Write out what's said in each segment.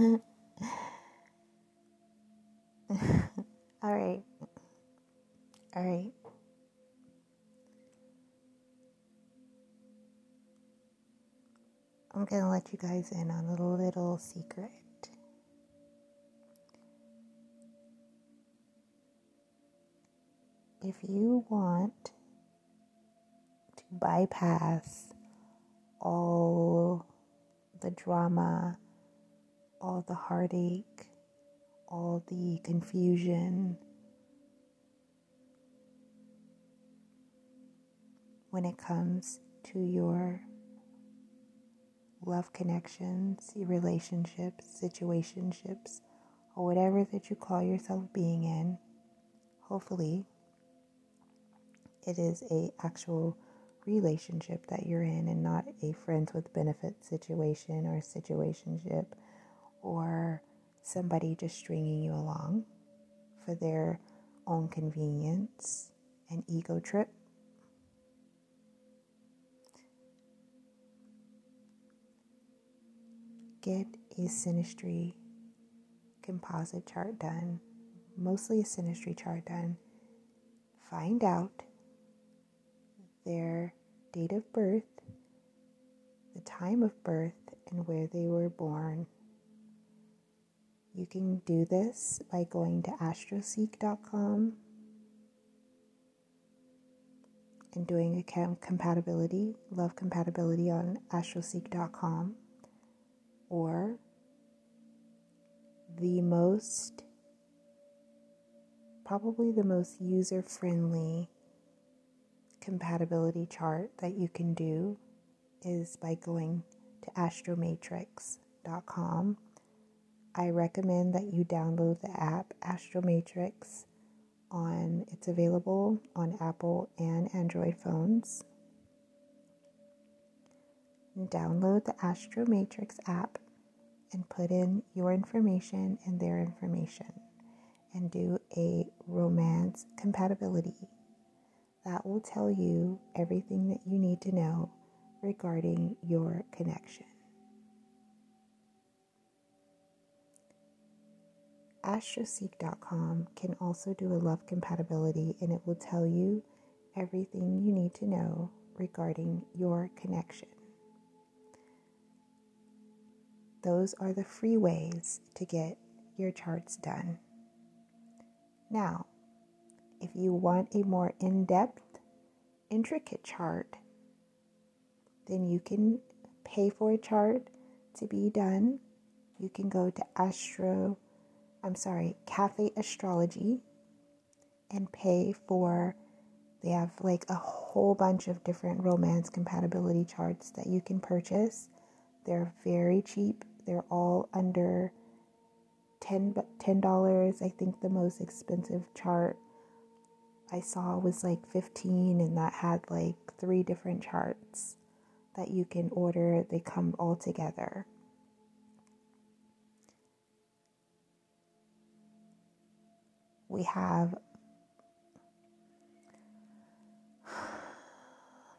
All right. All right. I'm going to let you guys in on a little secret. If you want to bypass all the drama, all the heartache, all the confusion, when it comes to your love connections, your relationships, situationships, or whatever that you call yourself being in. Hopefully, it is a actual relationship that you're in and not a friends with benefits situation or situationship or somebody just stringing you along for their own convenience and ego trip. get a synastry composite chart done, mostly a synastry chart done. Find out their date of birth, the time of birth, and where they were born. You can do this by going to astroseek.com and doing a compatibility, love compatibility on astroseek.com or the most, probably the most user friendly compatibility chart that you can do is by going to astromatrix.com. I recommend that you download the app Astromatrix on it's available on Apple and Android phones. Download the Astromatrix app and put in your information and their information and do a romance compatibility. That will tell you everything that you need to know regarding your connection. Astroseek.com can also do a love compatibility and it will tell you everything you need to know regarding your connection. Those are the free ways to get your charts done. Now, if you want a more in depth, intricate chart, then you can pay for a chart to be done. You can go to Astro, I'm sorry, Cafe Astrology and pay for, they have like a whole bunch of different romance compatibility charts that you can purchase. They're very cheap they're all under 10 $10. I think the most expensive chart I saw was like 15 and that had like three different charts that you can order. They come all together. We have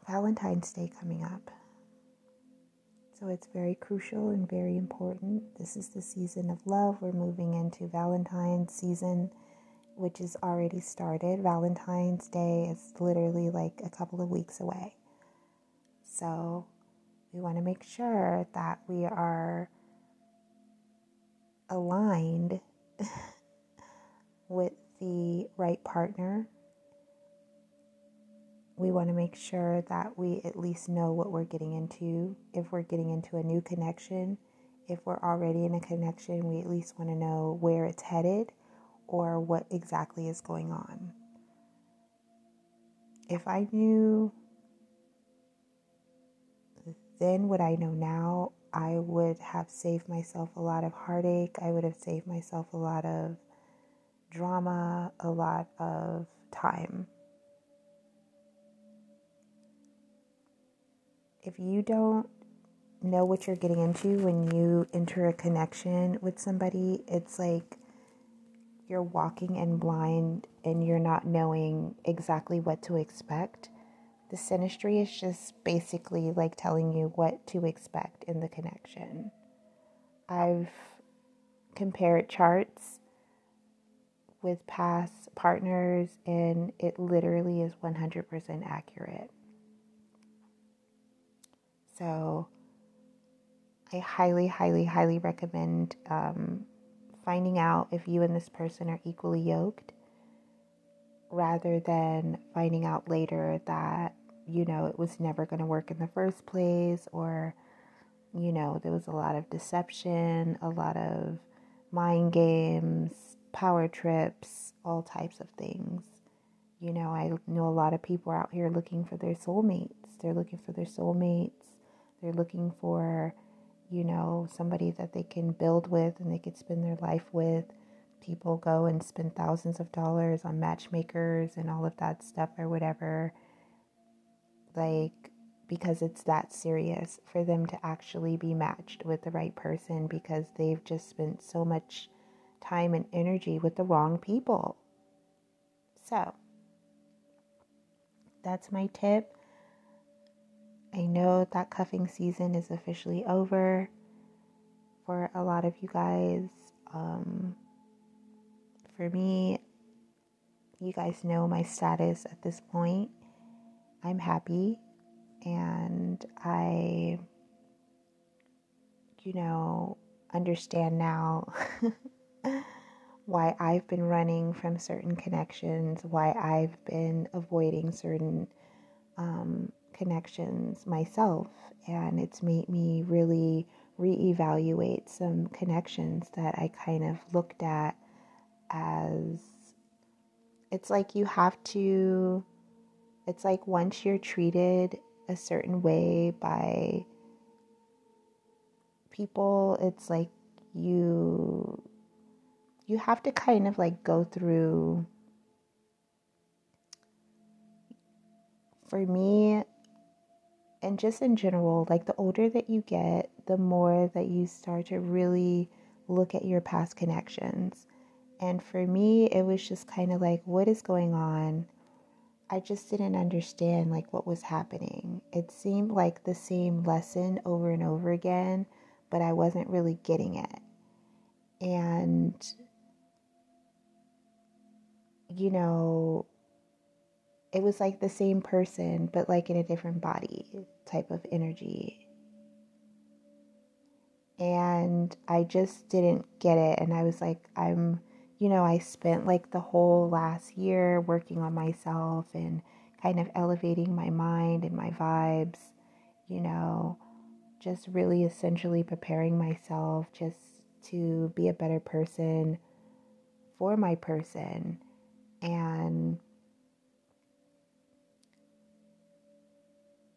Valentine's Day coming up. So it's very crucial and very important. This is the season of love. We're moving into Valentine's season, which is already started. Valentine's Day is literally like a couple of weeks away. So we want to make sure that we are aligned with the right partner we want to make sure that we at least know what we're getting into. If we're getting into a new connection, if we're already in a connection, we at least want to know where it's headed or what exactly is going on. If I knew then what I know now, I would have saved myself a lot of heartache. I would have saved myself a lot of drama, a lot of time. if you don't know what you're getting into when you enter a connection with somebody, it's like you're walking in blind and you're not knowing exactly what to expect. The synastry is just basically like telling you what to expect in the connection. I've compared charts with past partners, and it literally is 100% accurate. So, I highly, highly, highly recommend um, finding out if you and this person are equally yoked rather than finding out later that, you know, it was never going to work in the first place or, you know, there was a lot of deception, a lot of mind games, power trips, all types of things. You know, I know a lot of people out here looking for their soulmates. They're looking for their soulmates. They're looking for, you know, somebody that they can build with and they could spend their life with. People go and spend thousands of dollars on matchmakers and all of that stuff or whatever. Like, because it's that serious for them to actually be matched with the right person because they've just spent so much time and energy with the wrong people. So, that's my tip. I know that cuffing season is officially over for a lot of you guys. Um, for me, you guys know my status at this point. I'm happy and I, you know, understand now why I've been running from certain connections, why I've been avoiding certain um, connections myself, and it's made me really reevaluate some connections that I kind of looked at as it's like you have to it's like once you're treated a certain way by people it's like you you have to kind of like go through for me and just in general like the older that you get the more that you start to really look at your past connections and for me it was just kind of like what is going on I just didn't understand like what was happening. It seemed like the same lesson over and over again, but I wasn't really getting it. And you know, it was like the same person but like in a different body type of energy. And I just didn't get it and I was like I'm you know, I spent like the whole last year working on myself and kind of elevating my mind and my vibes, you know, just really essentially preparing myself just to be a better person for my person. And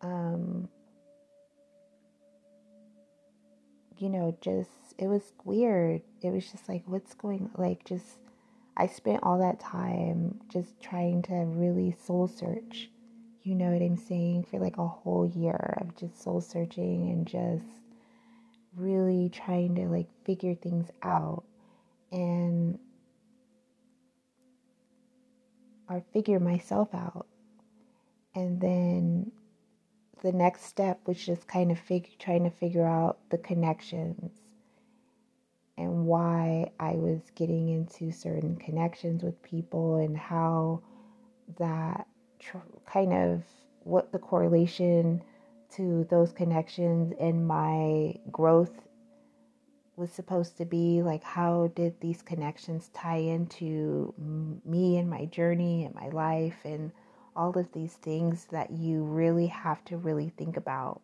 um you know, just it was weird. It was just like, what's going like just I spent all that time just trying to really soul search. You know what I'm saying? For like a whole year of just soul searching and just really trying to like figure things out and or figure myself out. And then the next step was just kind of fig- trying to figure out the connections and why I was getting into certain connections with people and how that tr- kind of what the correlation to those connections and my growth was supposed to be like how did these connections tie into me and my journey and my life and all of these things that you really have to really think about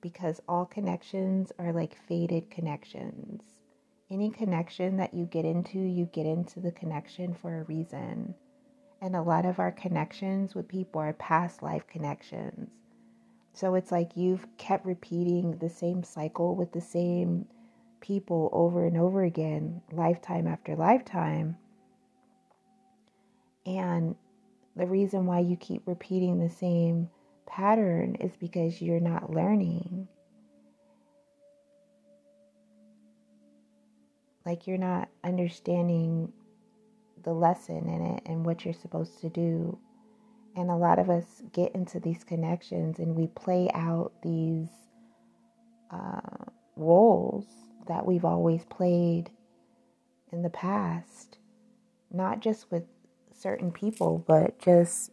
because all connections are like faded connections any connection that you get into, you get into the connection for a reason. And a lot of our connections with people are past life connections. So it's like you've kept repeating the same cycle with the same people over and over again, lifetime after lifetime. And the reason why you keep repeating the same pattern is because you're not learning. like you're not understanding the lesson in it and what you're supposed to do. And a lot of us get into these connections and we play out these uh, roles that we've always played in the past, not just with certain people, but just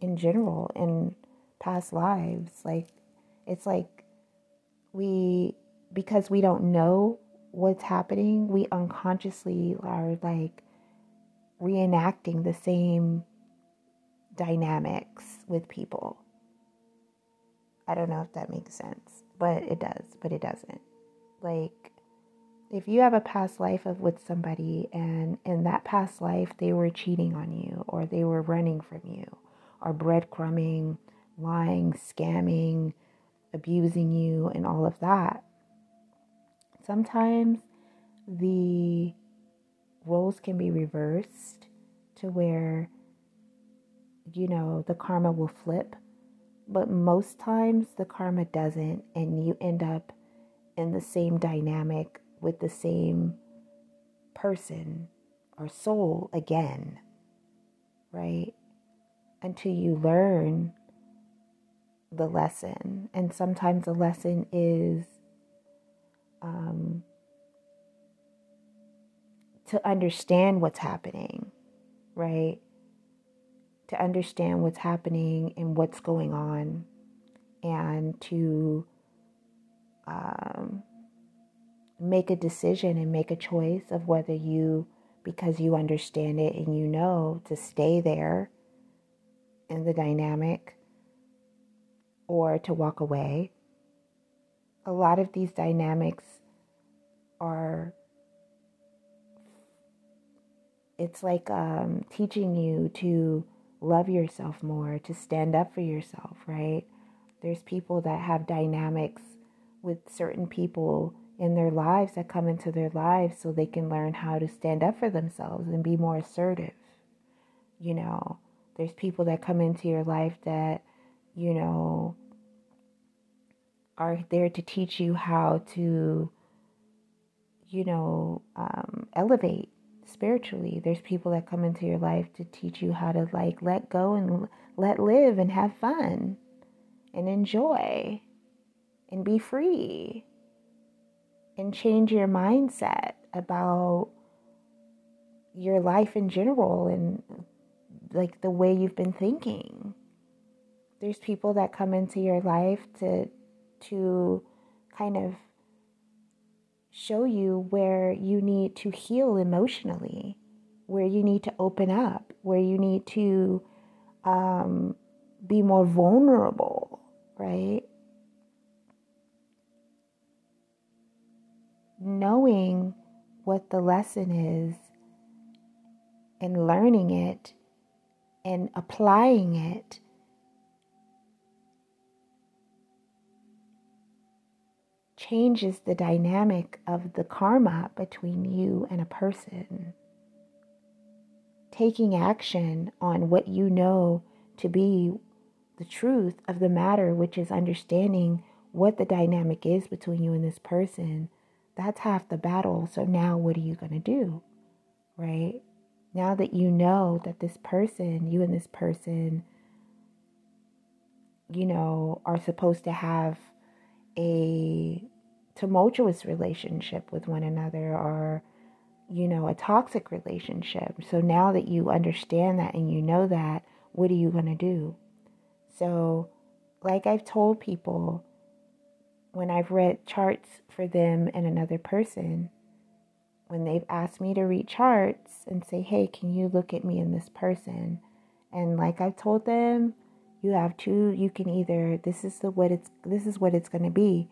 in general in past lives. Like, it's like we, because we don't know what's happening, we unconsciously are like reenacting the same dynamics with people. I don't know if that makes sense, but it does, but it doesn't. Like, if you have a past life of with somebody and in that past life they were cheating on you or they were running from you or breadcrumbing, lying, scamming, abusing you and all of that. Sometimes the roles can be reversed to where you know the karma will flip but most times the karma doesn't, and you end up in the same dynamic with the same person or soul again, right? Until you learn the lesson. And sometimes the lesson is um, to understand what's happening, right? to understand what's happening and what's going on and to um, make a decision and make a choice of whether you, because you understand it and you know to stay there in the dynamic or to walk away. A lot of these dynamics are it's like um, teaching you to love yourself more, to stand up for yourself, right? There's people that have dynamics with certain people in their lives that come into their lives so they can learn how to stand up for themselves and be more assertive. You know, there's people that come into your life that, you know, are there to teach you how to, you know, um, elevate spiritually. There's people that come into your life to teach you how to like let go and let live and have fun and enjoy and be free and change your mindset about your life in general and like the way you've been thinking. There's people that come into your life to to kind of show you where you need to heal emotionally, where you need to open up, where you need to um, be more vulnerable, right? Knowing what the lesson is and learning it and applying it changes the dynamic of the karma between you and a person. Taking action on what you know to be the truth of the matter, which is understanding what the dynamic is between you and this person, that's half the battle. So now what are you going to do? Right? Now that you know that this person, you and this person, you know, are supposed to have a tumultuous relationship with one another or you know a toxic relationship so now that you understand that and you know that what are you going to do so like i've told people when i've read charts for them and another person when they've asked me to read charts and say hey can you look at me and this person and like i've told them you have two you can either this is the what it's this is what it's going to be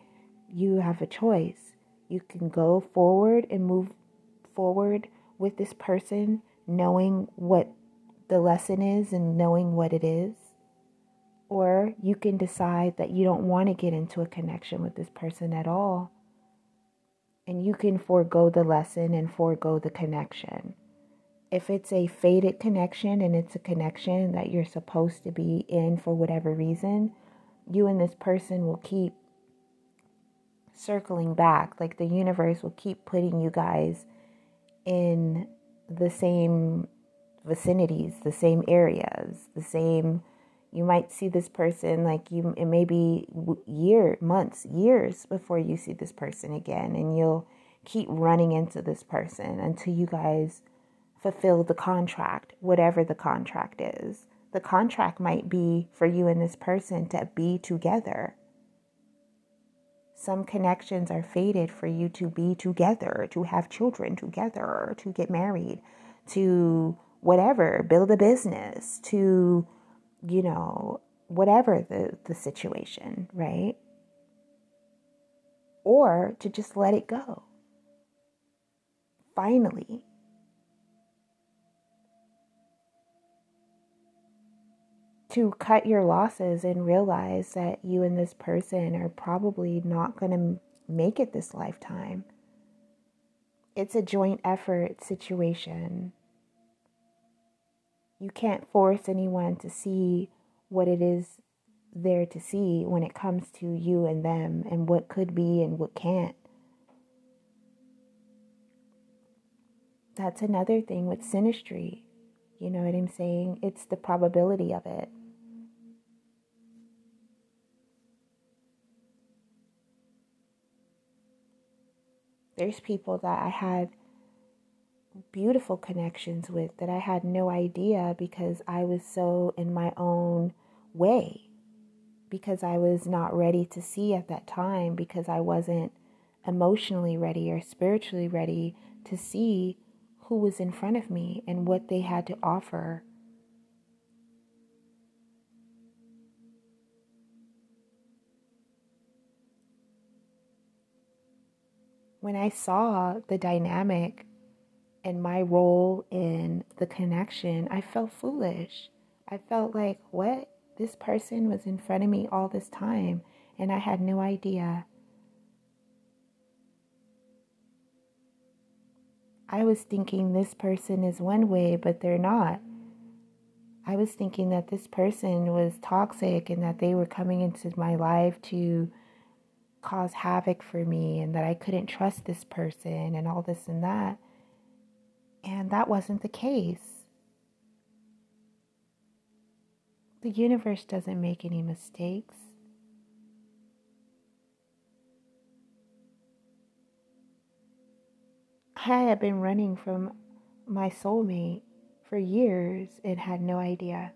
you have a choice. You can go forward and move forward with this person, knowing what the lesson is and knowing what it is. Or you can decide that you don't want to get into a connection with this person at all. And you can forego the lesson and forego the connection. If it's a faded connection and it's a connection that you're supposed to be in for whatever reason, you and this person will keep circling back. Like the universe will keep putting you guys in the same vicinities, the same areas, the same. You might see this person like you. It may be year, months, years before you see this person again, and you'll keep running into this person until you guys fulfill the contract, whatever the contract is. The contract might be for you and this person to be together. Some connections are fated for you to be together, to have children together, to get married, to whatever, build a business, to, you know, whatever the, the situation, right? Or to just let it go. Finally. To cut your losses and realize that you and this person are probably not going to make it this lifetime. It's a joint effort situation. You can't force anyone to see what it is there to see when it comes to you and them and what could be and what can't. That's another thing with synastry. You know what I'm saying? It's the probability of it. There's people that I had beautiful connections with that I had no idea because I was so in my own way because I was not ready to see at that time because I wasn't emotionally ready or spiritually ready to see who was in front of me and what they had to offer. When I saw the dynamic and my role in the connection, I felt foolish. I felt like, what? This person was in front of me all this time, and I had no idea. I was thinking this person is one way, but they're not. I was thinking that this person was toxic and that they were coming into my life to cause havoc for me and that I couldn't trust this person and all this and that. And that wasn't the case. The universe doesn't make any mistakes. I had been running from my soulmate for years and had no idea.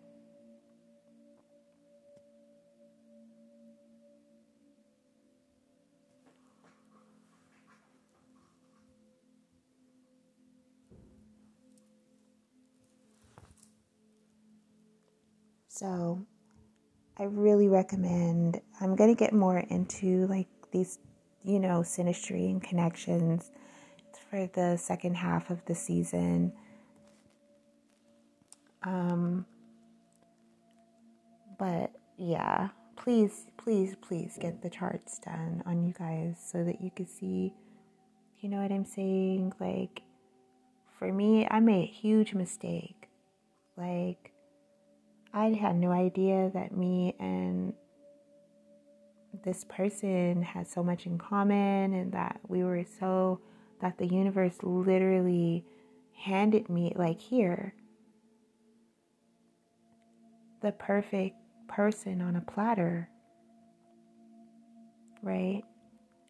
So I really recommend, I'm going to get more into like these, you know, synastry and connections for the second half of the season. Um, but yeah, please, please, please get the charts done on you guys so that you can see, you know what I'm saying? Like, for me, I made a huge mistake. Like, I had no idea that me and this person had so much in common and that we were so, that the universe literally handed me, like, here, the perfect person on a platter, right?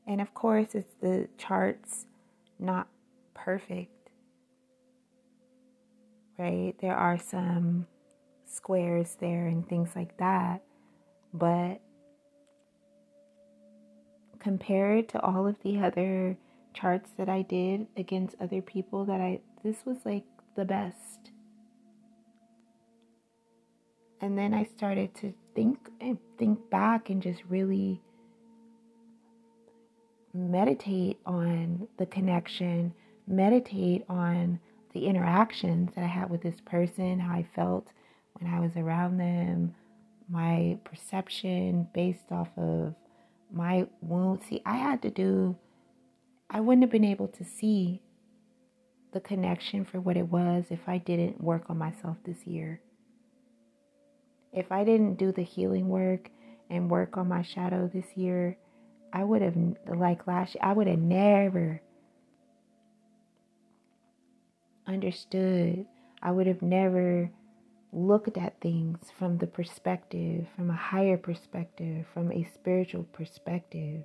And of course, it's the charts not perfect, right? There are some squares there and things like that. But compared to all of the other charts that I did against other people that I this was like the best. And then I started to think and think back and just really meditate on the connection, meditate on the interactions that I had with this person, how I felt when I was around them, my perception based off of my wounds. See, I had to do, I wouldn't have been able to see the connection for what it was if I didn't work on myself this year. If I didn't do the healing work and work on my shadow this year, I would have, like last year, I would have never understood. I would have never looked at things from the perspective, from a higher perspective, from a spiritual perspective.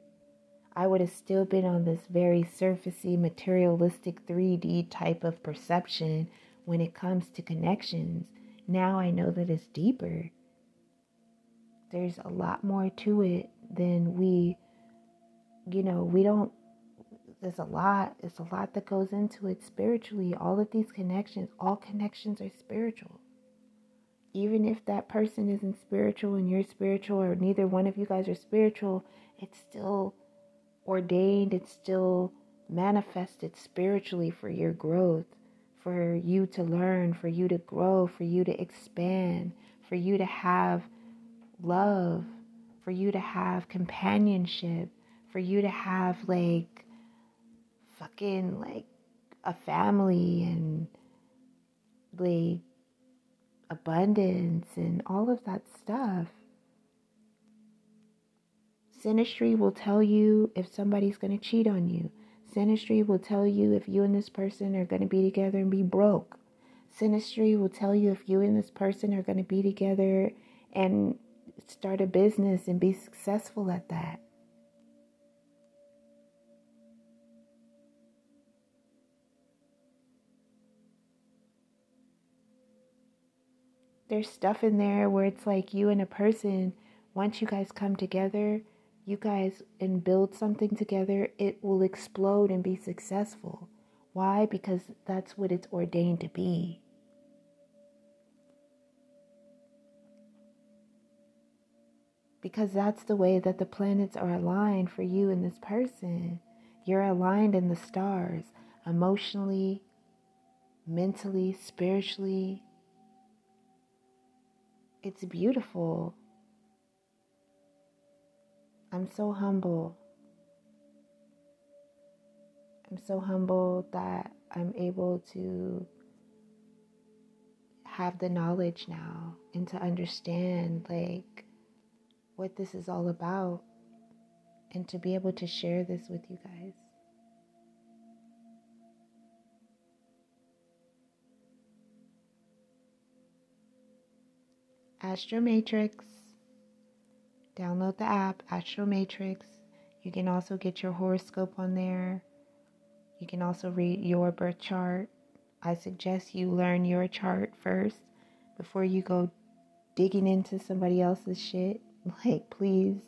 I would have still been on this very surfacey, materialistic 3D type of perception when it comes to connections. Now I know that it's deeper. There's a lot more to it than we, you know, we don't, there's a lot, there's a lot that goes into it spiritually. All of these connections, all connections are spiritual. Even if that person isn't spiritual and you're spiritual, or neither one of you guys are spiritual, it's still ordained, it's still manifested spiritually for your growth, for you to learn, for you to grow, for you to expand, for you to have love, for you to have companionship, for you to have like fucking like a family and like abundance and all of that stuff. Synastry will tell you if somebody's going to cheat on you. Synastry will tell you if you and this person are going to be together and be broke. Synastry will tell you if you and this person are going to be together and start a business and be successful at that. There's stuff in there where it's like you and a person, once you guys come together, you guys and build something together, it will explode and be successful. Why? Because that's what it's ordained to be. Because that's the way that the planets are aligned for you and this person. You're aligned in the stars emotionally, mentally, spiritually. It's beautiful. I'm so humble. I'm so humble that I'm able to have the knowledge now and to understand like what this is all about and to be able to share this with you guys. Astro Matrix Download the app, Astro Matrix. You can also get your horoscope on there. You can also read your birth chart. I suggest you learn your chart first before you go digging into somebody else's shit. Like, please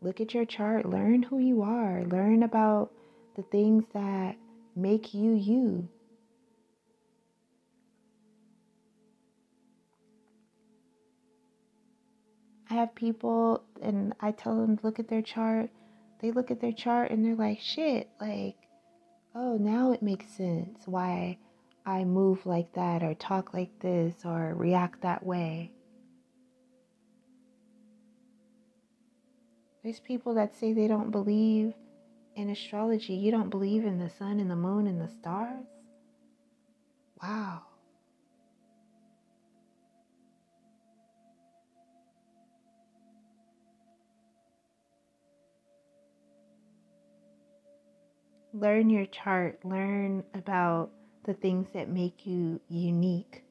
look at your chart, learn who you are, learn about the things that make you you. I have people and I tell them look at their chart. They look at their chart and they're like, shit, like, oh, now it makes sense why I move like that or talk like this or react that way. There's people that say they don't believe in astrology. You don't believe in the sun and the moon and the stars? Wow. Learn your chart, learn about the things that make you unique,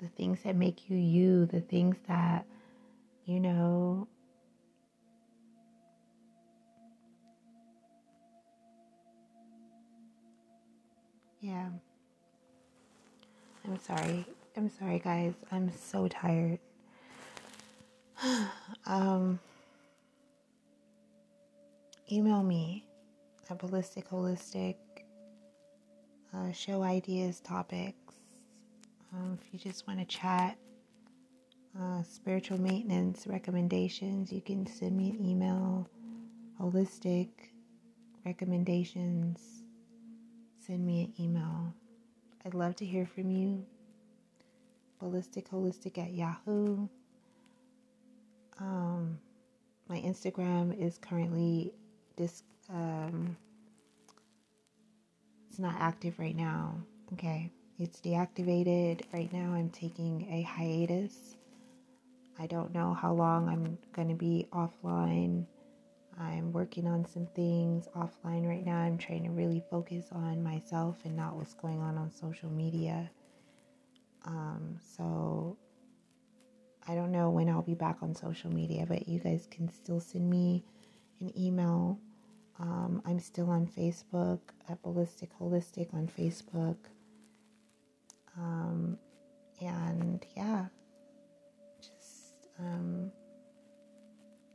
the things that make you you, the things that, you know, yeah. I'm sorry. I'm sorry, guys. I'm so tired. um, email me at ballistic holistic uh, show ideas topics. Um, if you just want to chat uh, spiritual maintenance recommendations you can send me an email holistic recommendations. Send me an email. I'd love to hear from you. Ballistic holistic at yahoo. Um, my instagram is currently this um, it's not active right now. Okay, it's deactivated right now. I'm taking a hiatus. I don't know how long I'm going to be offline. I'm working on some things offline right now. I'm trying to really focus on myself and not what's going on on social media. Um, so I don't know when I'll be back on social media, but you guys can still send me an email. Um, I'm still on Facebook at Ballistic Holistic on Facebook. Um, and yeah, just um,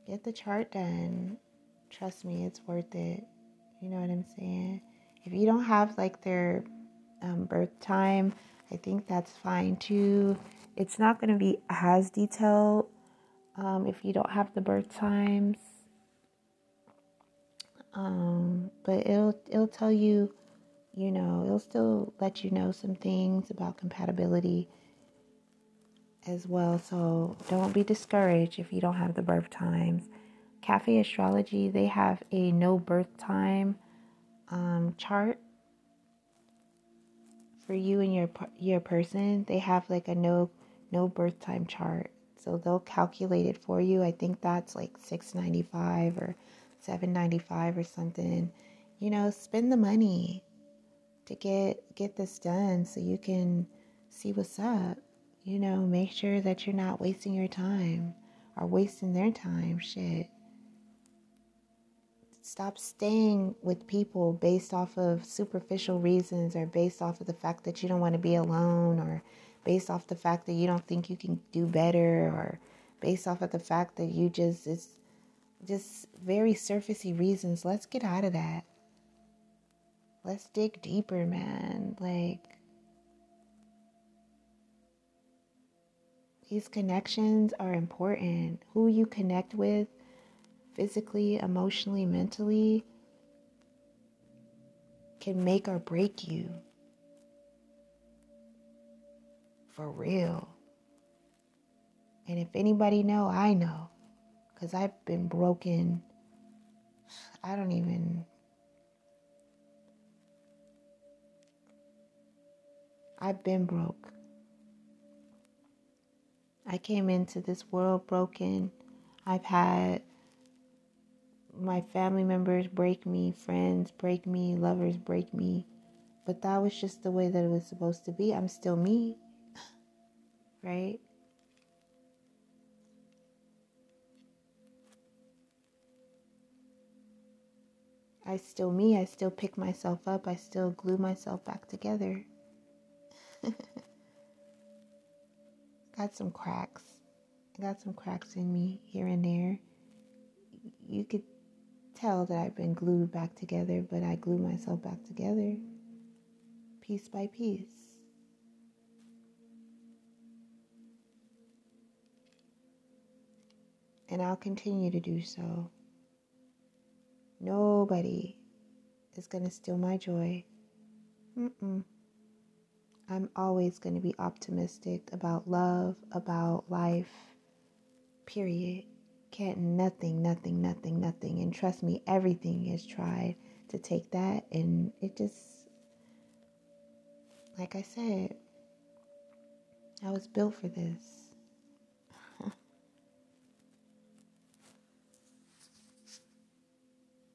get the chart done. Trust me, it's worth it. You know what I'm saying? If you don't have like their um, birth time, I think that's fine too. It's not going to be as detailed um, if you don't have the birth times. Um, but it'll it'll tell you, you know, it'll still let you know some things about compatibility as well. So don't be discouraged if you don't have the birth times. Cafe Astrology, they have a no birth time um, chart for you and your your person. They have like a no no birth time chart, so they'll calculate it for you. I think that's like six ninety five or seven ninety five or something. You know, spend the money to get get this done so you can see what's up. You know, make sure that you're not wasting your time or wasting their time. Shit. Stop staying with people based off of superficial reasons or based off of the fact that you don't want to be alone or based off the fact that you don't think you can do better or based off of the fact that you just it's just very surfacey reasons. Let's get out of that. Let's dig deeper, man. Like these connections are important. Who you connect with physically, emotionally, mentally can make or break you. For real. And if anybody know, I know. Cuz I've been broken I don't even I've been broke. I came into this world broken. I've had my family members break me, friends break me, lovers break me. But that was just the way that it was supposed to be. I'm still me, right? I still me. I still pick myself up. I still glue myself back together. got some cracks. I got some cracks in me here and there. You could tell that I've been glued back together, but I glue myself back together piece by piece. And I'll continue to do so. Nobody is going to steal my joy. Mm-mm. I'm always going to be optimistic about love, about life, period. Can't nothing, nothing, nothing, nothing. And trust me, everything is tried to take that, and it just, like I said, I was built for this.